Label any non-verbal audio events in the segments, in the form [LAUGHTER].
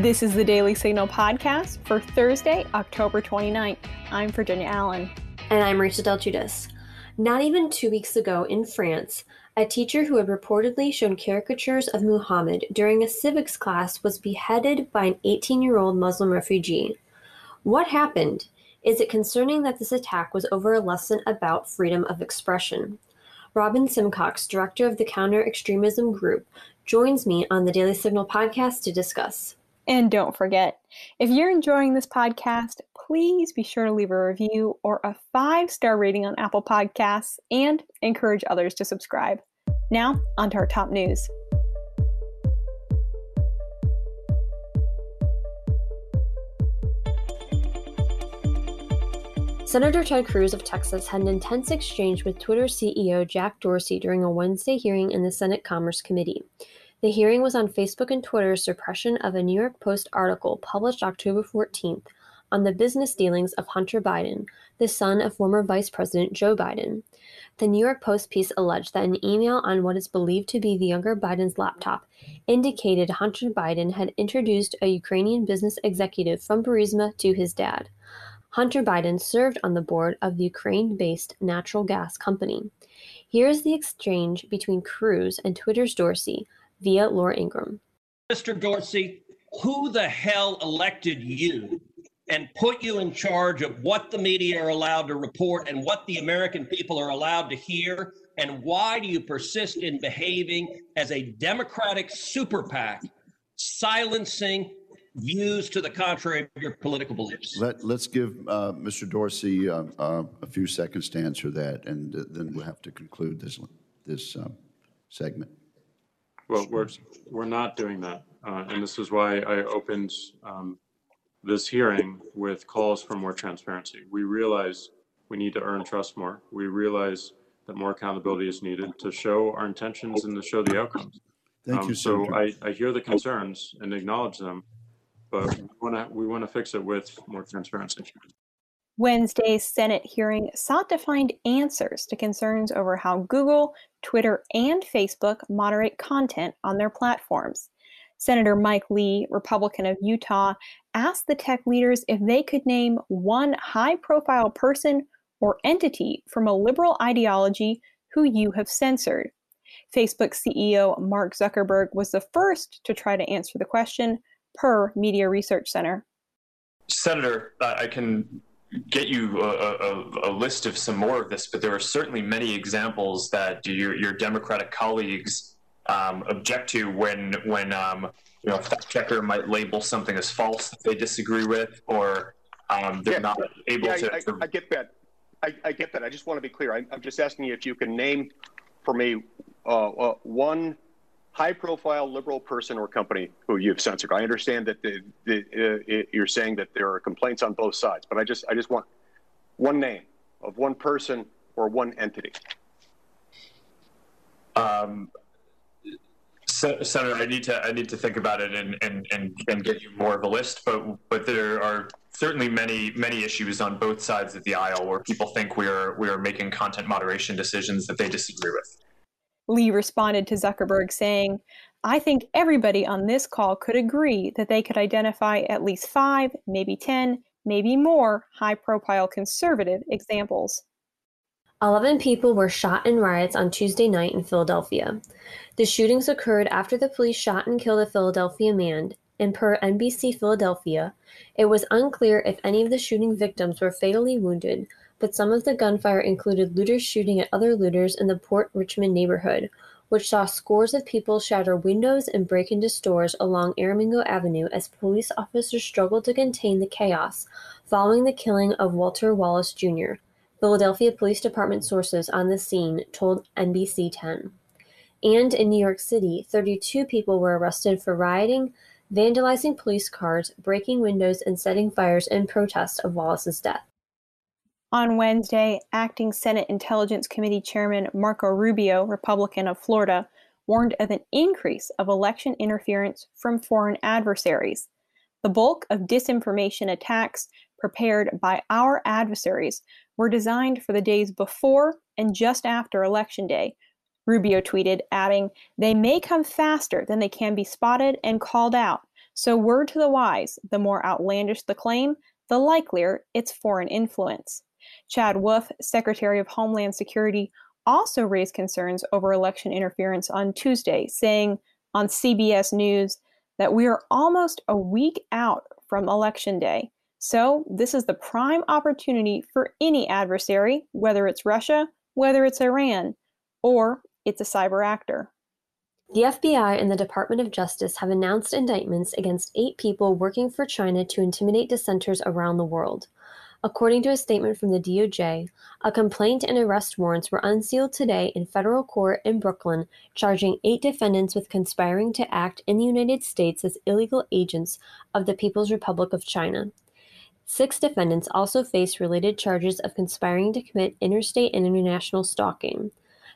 This is the Daily Signal podcast for Thursday, October 29th. I'm Virginia Allen. And I'm Rachel Del Giudice. Not even two weeks ago in France, a teacher who had reportedly shown caricatures of Muhammad during a civics class was beheaded by an 18 year old Muslim refugee. What happened? Is it concerning that this attack was over a lesson about freedom of expression? Robin Simcox, director of the Counter Extremism Group, joins me on the Daily Signal podcast to discuss. And don't forget, if you're enjoying this podcast, please be sure to leave a review or a five star rating on Apple Podcasts and encourage others to subscribe. Now, on to our top news. Senator Ted Cruz of Texas had an intense exchange with Twitter CEO Jack Dorsey during a Wednesday hearing in the Senate Commerce Committee. The hearing was on Facebook and Twitter's suppression of a New York Post article published October 14th on the business dealings of Hunter Biden, the son of former Vice President Joe Biden. The New York Post piece alleged that an email on what is believed to be the younger Biden's laptop indicated Hunter Biden had introduced a Ukrainian business executive from Burisma to his dad. Hunter Biden served on the board of the Ukraine based natural gas company. Here is the exchange between Cruz and Twitter's Dorsey via Laura Ingraham. Mr. Dorsey, who the hell elected you and put you in charge of what the media are allowed to report and what the American people are allowed to hear? And why do you persist in behaving as a Democratic super PAC, silencing views to the contrary of your political beliefs. Let, let's give uh, Mr. Dorsey uh, uh, a few seconds to answer that, and uh, then we'll have to conclude this, this um, segment. Well, we're, we're not doing that. Uh, and this is why I opened um, this hearing with calls for more transparency. We realize we need to earn trust more. We realize that more accountability is needed to show our intentions and to show the outcomes. Thank Um, you, So Senator. I, I hear the concerns and acknowledge them, but we want to, we want to fix it with more transparency. Wednesday's Senate hearing sought to find answers to concerns over how Google, Twitter, and Facebook moderate content on their platforms. Senator Mike Lee, Republican of Utah, asked the tech leaders if they could name one high profile person or entity from a liberal ideology who you have censored. Facebook CEO Mark Zuckerberg was the first to try to answer the question, per Media Research Center. Senator, I can get you a, a, a, list of some more of this, but there are certainly many examples that your, your Democratic colleagues um, object to when when um, you know a fact checker might label something as false that they disagree with, or um, they're Yeah. not able Yeah, to. I, I, I get that. I, I get that. I just want to be clear. I, I'm just asking you if you can name for me uh, uh, one high-profile liberal person or company who you've censored. I understand that the, the, uh, it- you're saying that there are complaints on both sides, but I just I just want one name of one person or one entity. Um, Se- Senator, I need to I need to think about it and, and, and, and get you more of a list, but but there are certainly many many issues on both sides of the aisle where people think we are we are making content moderation decisions that they disagree with. Lee responded to Zuckerberg saying, I think everybody on this call could agree that they could identify at least five, maybe 10, maybe more high profile conservative examples. 11 people were shot in riots on Tuesday night in Philadelphia. The shootings occurred after the police shot and killed a Philadelphia man, and per NBC Philadelphia, it was unclear if any of the shooting victims were fatally wounded, but some of the gunfire included looters shooting at other looters in the Port Richmond neighborhood, which saw scores of people shatter windows and break into stores along Aramingo Avenue as police officers struggled to contain the chaos following the killing of Walter Wallace Jr. Philadelphia Police Department sources on the scene told NBC 10. And in New York City, 32 people were arrested for rioting, vandalizing police cars, breaking windows, and setting fires in protest of Wallace's death. On Wednesday, acting Senate Intelligence Committee Chairman Marco Rubio, Republican of Florida, warned of an increase of election interference from foreign adversaries. The bulk of disinformation attacks prepared by our adversaries were designed for the days before and just after Election Day. Rubio tweeted, adding, They may come faster than they can be spotted and called out, So, word to the wise the more outlandish the claim, the likelier it's foreign influence. Chad Wolf, Secretary of Homeland Security, also raised concerns over election interference on Tuesday, saying on CBS News that we are almost a week out from Election Day. So, this is the prime opportunity for any adversary, whether it's Russia, whether it's Iran, or it's a cyber actor. The FBI and the Department of Justice have announced indictments against eight people working for China to intimidate dissenters around the world. According to a statement from the DOJ, a complaint and arrest warrants were unsealed today in federal court in Brooklyn, charging eight defendants with conspiring to act in the United States as illegal agents of the People's Republic of China. Six defendants also face related charges of conspiring to commit interstate and international stalking.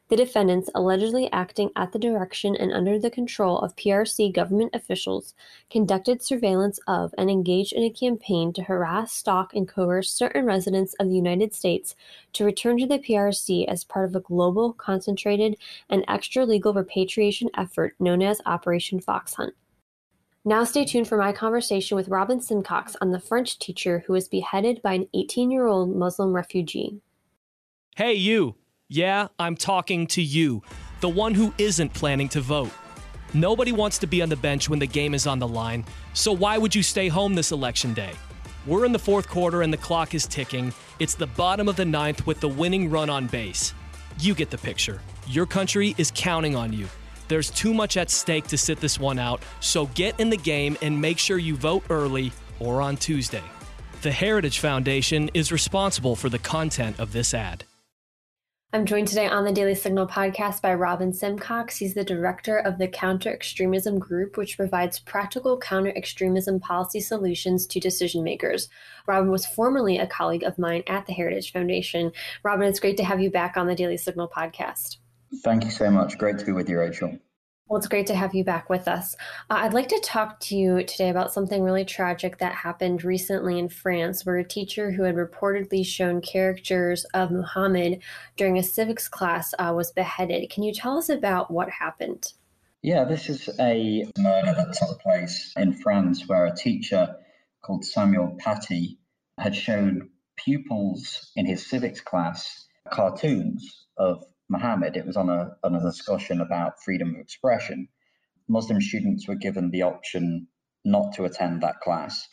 The defendants, allegedly acting at the direction and under the control of PRC government officials, conducted surveillance of and engaged in a campaign to harass, stalk, and coerce certain residents of the United States to return to the PRC as part of a global, concentrated, and extra-legal repatriation effort known as Operation Fox Hunt. Now stay tuned for my conversation with Robin Simcox on the French teacher who was beheaded by an 18-year-old Muslim refugee. Hey, you! Yeah, I'm talking to you, the one who isn't planning to vote. Nobody wants to be on the bench when the game is on the line, so why would you stay home this election day? We're in the fourth quarter and the clock is ticking. It's the bottom of the ninth with the winning run on base. You get the picture. Your country is counting on you. There's too much at stake to sit this one out, so get in the game and make sure you vote early or on Tuesday. The Heritage Foundation is responsible for the content of this ad. I'm joined today on the Daily Signal podcast by Robin Simcox. He's the director of the Counter Extremism Group, which provides practical counter extremism policy solutions to decision makers. Robin was formerly a colleague of mine at the Heritage Foundation. Robin, it's great to have you back on the Daily Signal podcast. Thank you so much. Great to be with you, Rachel. Well, it's great to have you back with us. Uh, I'd like to talk to you today about something really tragic that happened recently in France, where a teacher who had reportedly shown caricatures of Muhammad during a civics class uh, was beheaded. Can you tell us about what happened? Yeah, this is a murder that took place in France where a teacher called Samuel Paty had shown pupils in his civics class cartoons of Muhammad, it was on a, on a discussion about freedom of expression. Muslim students were given the option not to attend that class.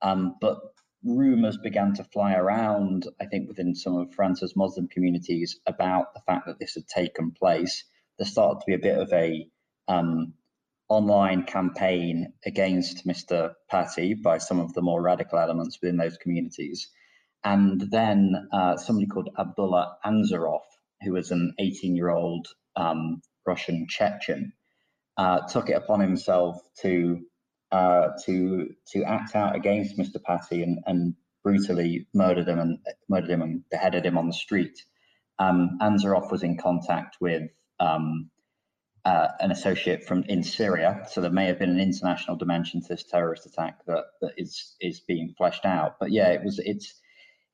Um, but rumors began to fly around, I think, within some of France's Muslim communities about the fact that this had taken place. There started to be a bit of a um, online campaign against Mr. Paty by some of the more radical elements within those communities. And then uh, somebody called Abdullah Anzorov, who was an 18 year old um, Russian Chechen, uh, took it upon himself to uh, to to act out against Mr. Paty and, and brutally murdered him and murdered him and beheaded him on the street. Um, Anzorov was in contact with um, uh, an associate from in Syria, so there may have been an international dimension to this terrorist attack that, that is is being fleshed out. But yeah, it was it's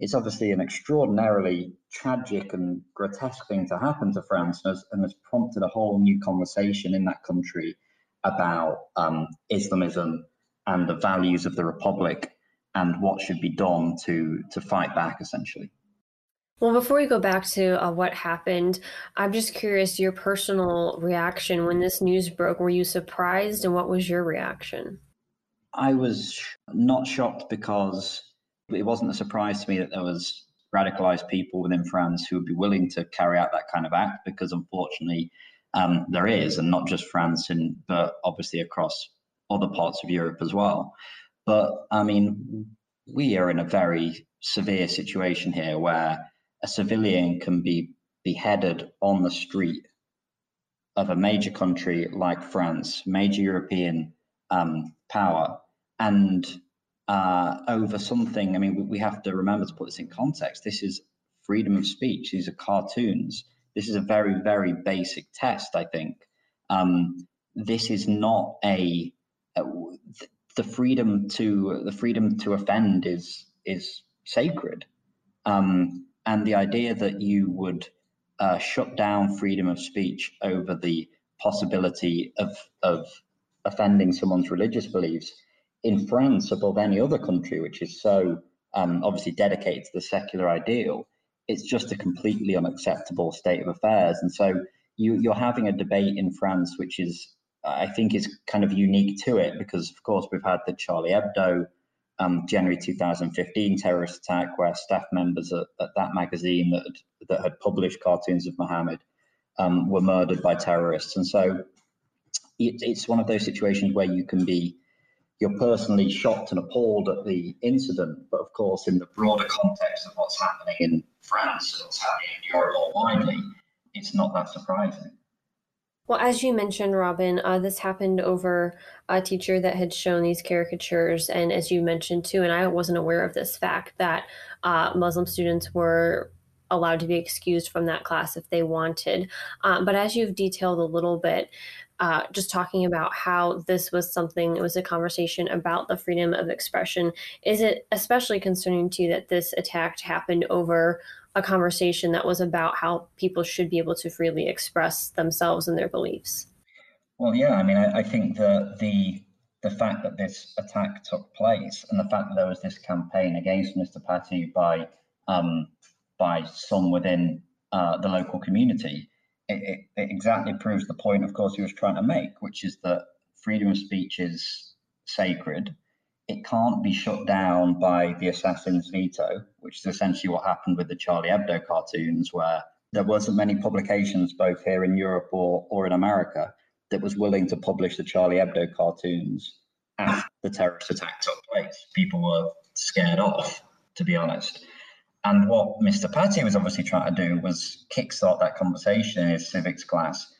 it's obviously an extraordinarily tragic and grotesque thing to happen to France and has, and has prompted a whole new conversation in that country about um, Islamism and the values of the Republic and what should be done to to fight back essentially. Well, before we go back to uh, what happened, I'm just curious your personal reaction when this news broke. Were you surprised, and what was your reaction? I was not shocked because it wasn't a surprise to me that there was radicalized people within France who would be willing to carry out that kind of act because unfortunately um, there is, and not just France, and but obviously across other parts of Europe as well. But I mean, we are in a very severe situation here where a civilian can be beheaded on the street of a major country like France, major European um, power, and uh, over something. I mean, we, have to remember to put this in context. This is freedom of speech. These are cartoons. This is a very, very basic test, I think. Um, this is not a, a the freedom to the freedom to offend is is sacred, um, and the idea that you would uh, shut down freedom of speech over the possibility of of offending someone's religious beliefs in France above any other country, which is so um, obviously dedicated to the secular ideal, it's just a completely unacceptable state of affairs. And so you, you're having a debate in France, which is, I think, is kind of unique to it because, of course, we've had the Charlie Hebdo um, January 2015 terrorist attack, where staff members at, at that magazine that had, that had published cartoons of Muhammad um, were murdered by terrorists. And so it, it's one of those situations where you can be you're personally shocked and appalled at the incident, but of course, in the broader context of what's happening in France, what's happening in Europe more widely, it's not that surprising. Well, as you mentioned, Robin, uh, this happened over a teacher that had shown these caricatures. And as you mentioned too, and I wasn't aware of this fact, that uh, Muslim students were allowed to be excused from that class if they wanted. Um, but as you've detailed a little bit, uh, just talking about how this was something, it was a conversation about the freedom of expression. Is it especially concerning to you that this attack happened over a conversation that was about how people should be able to freely express themselves and their beliefs. Well, yeah, I mean, I, I think that the the fact that this attack took place and the fact that there was this campaign against Mr. Paty by um, by some within uh, the local community, it, it, it exactly proves the point, of course, he was trying to make, which is that freedom of speech is sacred it can't be shut down by the assassin's veto, which is essentially what happened with the Charlie Hebdo cartoons, where there wasn't many publications, both here in Europe or, or in America, that was willing to publish the Charlie Hebdo cartoons after the terrorist attack took place. People were scared off, to be honest. And what Mr. Paty was obviously trying to do was kickstart that conversation in his civics class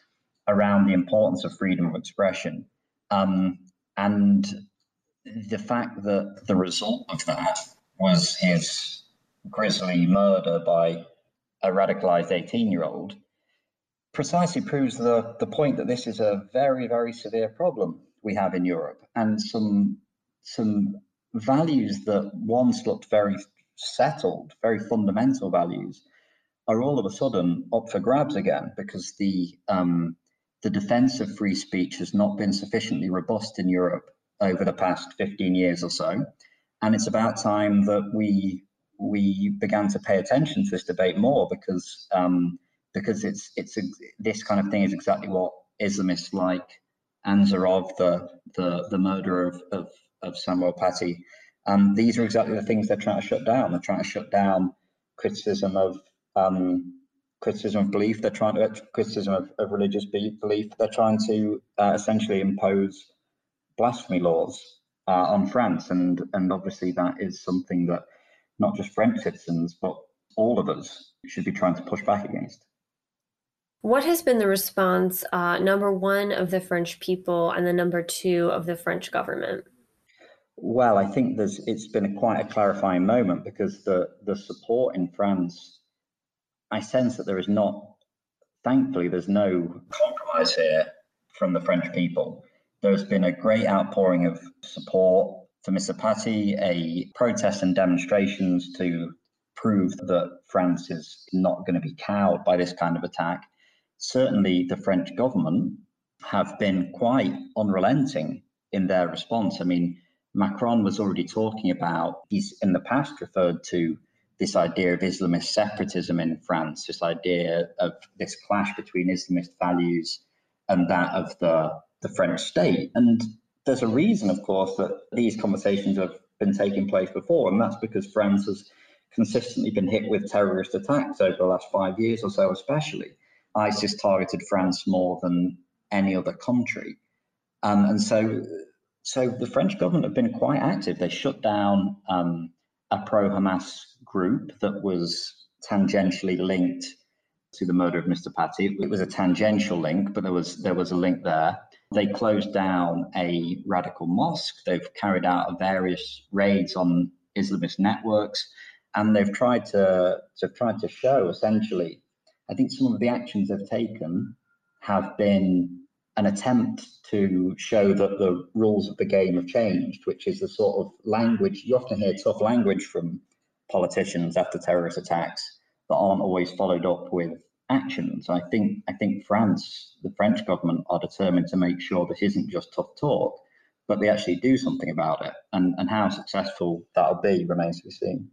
around the importance of freedom of expression. Um, and the fact that the result of that was his grisly murder by a radicalized 18 year old precisely proves the, the point that this is a very, very severe problem we have in Europe. And some, some values that once looked very settled, very fundamental values, are all of a sudden up for grabs again because the, um, the defense of free speech has not been sufficiently robust in Europe over the past 15 years or so. And it's about time that we we began to pay attention to this debate more because um, because it's it's a, this kind of thing is exactly what Islamists like Anzorov, the the the murderer of, of, of Samuel Paty. Um, these are exactly the things they're trying to shut down. They're trying to shut down criticism of um, criticism of belief. They're trying to criticism of, of religious belief. They're trying to uh, essentially impose blasphemy laws uh, on France, and and obviously that is something that not just French citizens but all of us should be trying to push back against. What has been the response, uh, number one, of the French people, and the number two of the French government? Well, I think there's it's been a, quite a clarifying moment because the the support in France, I sense that there is not, thankfully, there's no compromise here from the French people. There's been a great outpouring of support for Mr. Paty, a protests and demonstrations to prove that France is not going to be cowed by this kind of attack. Certainly, the French government have been quite unrelenting in their response. I mean, Macron was already talking about, he's in the past referred to this idea of Islamist separatism in France, this idea of this clash between Islamist values and that of the the French state. And there's a reason, of course, that these conversations have been taking place before, and that's because France has consistently been hit with terrorist attacks over the last five years or so, especially. ISIS targeted France more than any other country. Um, and so, so the French government have been quite active. They shut down um, a pro Hamas group that was tangentially linked to the murder of Mr. Paty. It was a tangential link, but there was there was a link there. They closed down a radical mosque. They've carried out various raids on Islamist networks, and they've tried to, to tried to show essentially. I think some of the actions they've taken have been an attempt to show that the rules of the game have changed, which is the sort of language you often hear tough language from politicians after terrorist attacks that aren't always followed up with actions. I think I think France, the French government, are determined to make sure this isn't just tough talk, but they actually do something about it. And, and how successful that'll be remains to be seen.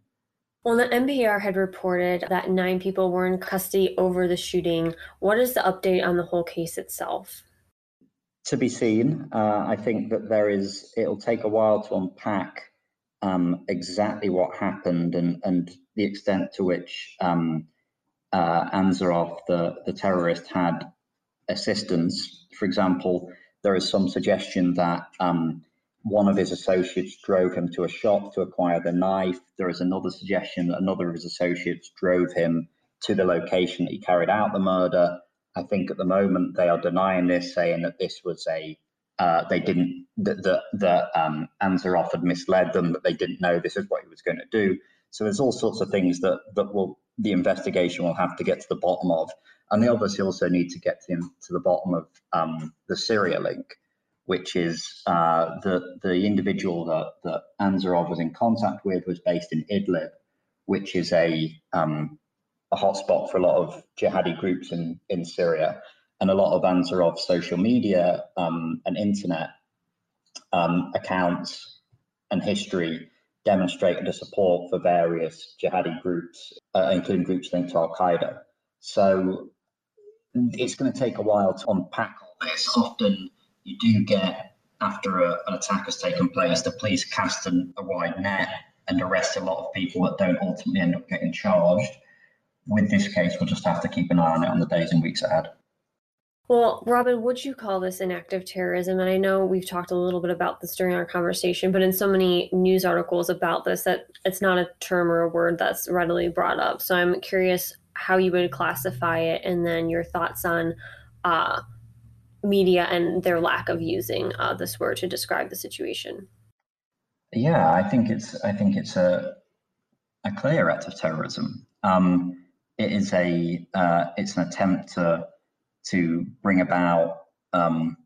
Well, the NPR had reported that nine people were in custody over the shooting. What is the update on the whole case itself? To be seen. Uh, I think that there is, it'll take a while to unpack um, exactly what happened and, and the extent to which um, uh, Anzorov, the, the terrorist, had assistance. For example, there is some suggestion that um, one of his associates drove him to a shop to acquire the knife. There is another suggestion that another of his associates drove him to the location that he carried out the murder. I think at the moment they are denying this, saying that this was a uh, they didn't that the, the um, Anzorov had misled them, that they didn't know this is what he was going to do. So there's all sorts of things that that will the investigation will have to get to the bottom of, and they obviously also need to get to, to the bottom of um, the Syria link, which is uh, the the individual that that Anzorov was in contact with was based in Idlib, which is a um, a hotspot for a lot of jihadi groups in in Syria, and a lot of Anzorov's social media um, and internet um, accounts and history demonstrated a support for various jihadi groups, uh, including groups linked to Al Qaeda. So it's going to take a while to unpack all this. Often you do get, after a, an attack has taken place, the police cast an, a wide net and arrest a lot of people that don't ultimately end up getting charged. With this case, we'll just have to keep an eye on it on the days and weeks ahead. Well, Robin, would you call this an act of terrorism? And I know we've talked a little bit about this during our conversation, but in so many news articles about this, that it's not a term or a word that's readily brought up. So I'm curious how you would classify it, and then your thoughts on uh, media and their lack of using uh, this word to describe the situation. Yeah, I think it's I think it's a a clear act of terrorism. Um, it is a uh, it's an attempt to to bring about um,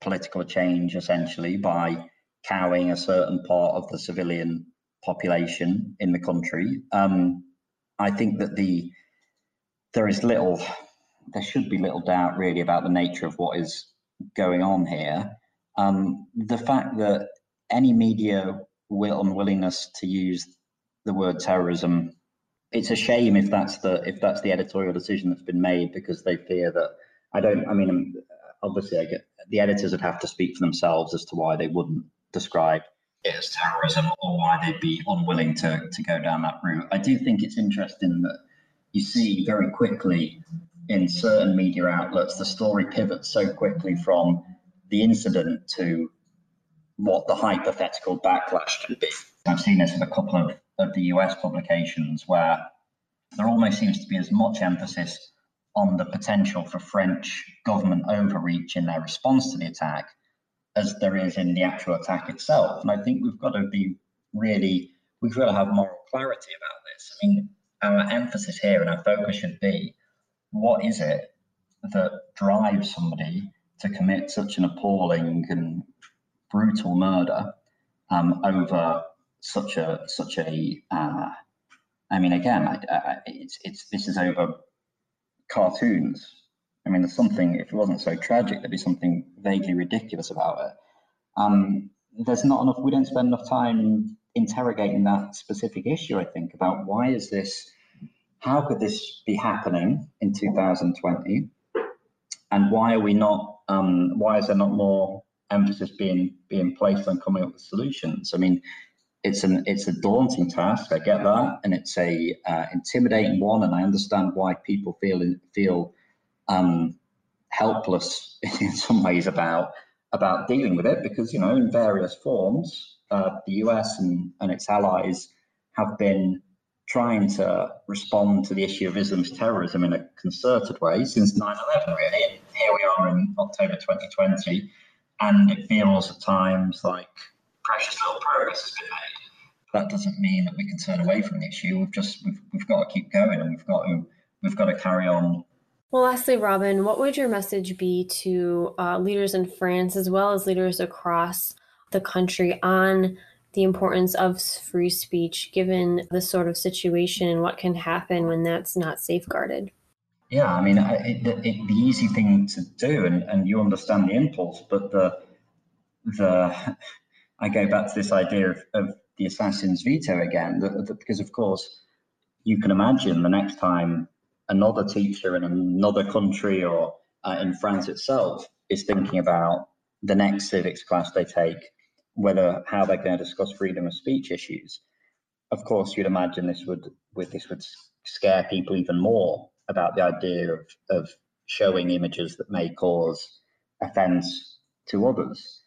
political change essentially by cowing a certain part of the civilian population in the country. Um, I think that the there is little, there should be little doubt really about the nature of what is going on here. Um, the fact that any media will unwillingness to use the word terrorism, it's a shame if that's the if that's the editorial decision that's been made because they fear that I don't. I mean, um, obviously, I get the editors would have to speak for themselves as to why they wouldn't describe it as terrorism or why they'd be unwilling to to go down that route. I do think it's interesting that you see very quickly in certain media outlets the story pivots so quickly from the incident to what the hypothetical backlash could be. I've seen this with a couple of, of the US publications where there almost seems to be as much emphasis on the potential for French government overreach in their response to the attack as there is in the actual attack itself. And I think we've got to be really, we've got to have moral clarity about this. I mean, our emphasis here and our focus should be what is it that drives somebody to commit such an appalling and brutal murder um, over such a such a uh, I mean again I, I, it's it's this is over cartoons. I mean, there's something, if it wasn't so tragic, there'd be something vaguely ridiculous about it. Um, there's not enough, we don't spend enough time interrogating that specific issue, I think, about why is this, how could this be happening in 2020? And why are we not, um, why is there not more emphasis being being placed on coming up with solutions? I mean, it's an it's a daunting task. I get that, and it's a uh, intimidating one, and I understand why people feel feel um, helpless [LAUGHS] in some ways about about dealing with it because you know in various forms uh, the US and, and its allies have been trying to respond to the issue of Islamist terrorism in a concerted way since 9/11 really and here we are in October 2020 and it feels at times like precious little progress has been made. That doesn't mean that we can turn away from the issue. We've just we've, we've got to keep going and we've got to we've got to carry on. Well, lastly, Robin, what would your message be to uh, leaders in France as well as leaders across the country on the importance of free speech, given this sort of situation and what can happen when that's not safeguarded? Yeah, I mean, it, it, it, the easy thing to do, and, and you understand the impulse, but the the I go back to this idea of, of the assassin's veto again, because of course you can imagine the next time another teacher in another country or uh, in France itself is thinking about the next civics class they take, whether how they're going to discuss freedom of speech issues. Of course, you'd imagine this would with this would scare people even more about the idea of, of showing images that may cause offence to others.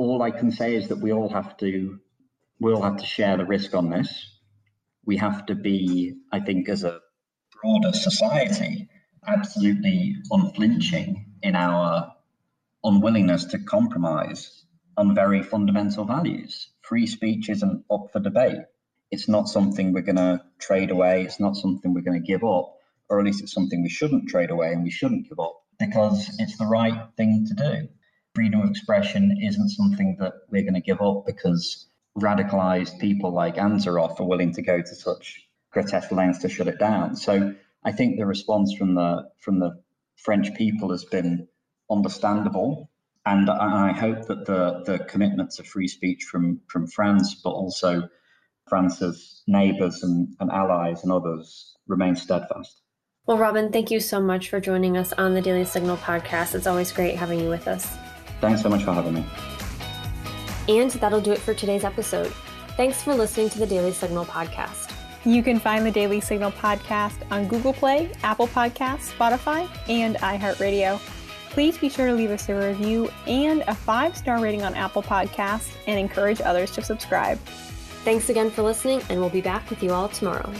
All I can say is that we all have to we all have to share the risk on this. We have to be, I think, as a broader society, absolutely unflinching in our unwillingness to compromise on very fundamental values. Free speech isn't up for debate. It's not something we're going to trade away. It's not something we're going to give up, or at least it's something we shouldn't trade away and we shouldn't give up because it's the right thing to do. Freedom of expression isn't something that we're going to give up because radicalized people like Anzorov are willing to go to such grotesque lengths to shut it down. So I think the response from the from the French people has been understandable, and I hope that the the commitment to free speech from from France, but also France's neighbours and, and allies and others, remain steadfast. Well, Robin, thank you so much for joining us on the Daily Signal podcast. It's always great having you with us. Thanks so much for having me. And that'll do it for today's episode. Thanks for listening to the Daily Signal podcast. You can find the Daily Signal podcast on Google Play, Apple Podcasts, Spotify, and iHeartRadio. Please be sure to leave us a review and a five star rating on Apple Podcasts and encourage others to subscribe. Thanks again for listening, and we'll be back with you all tomorrow.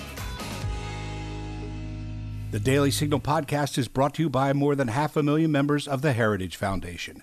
The Daily Signal podcast is brought to you by more than half a million members of the Heritage Foundation.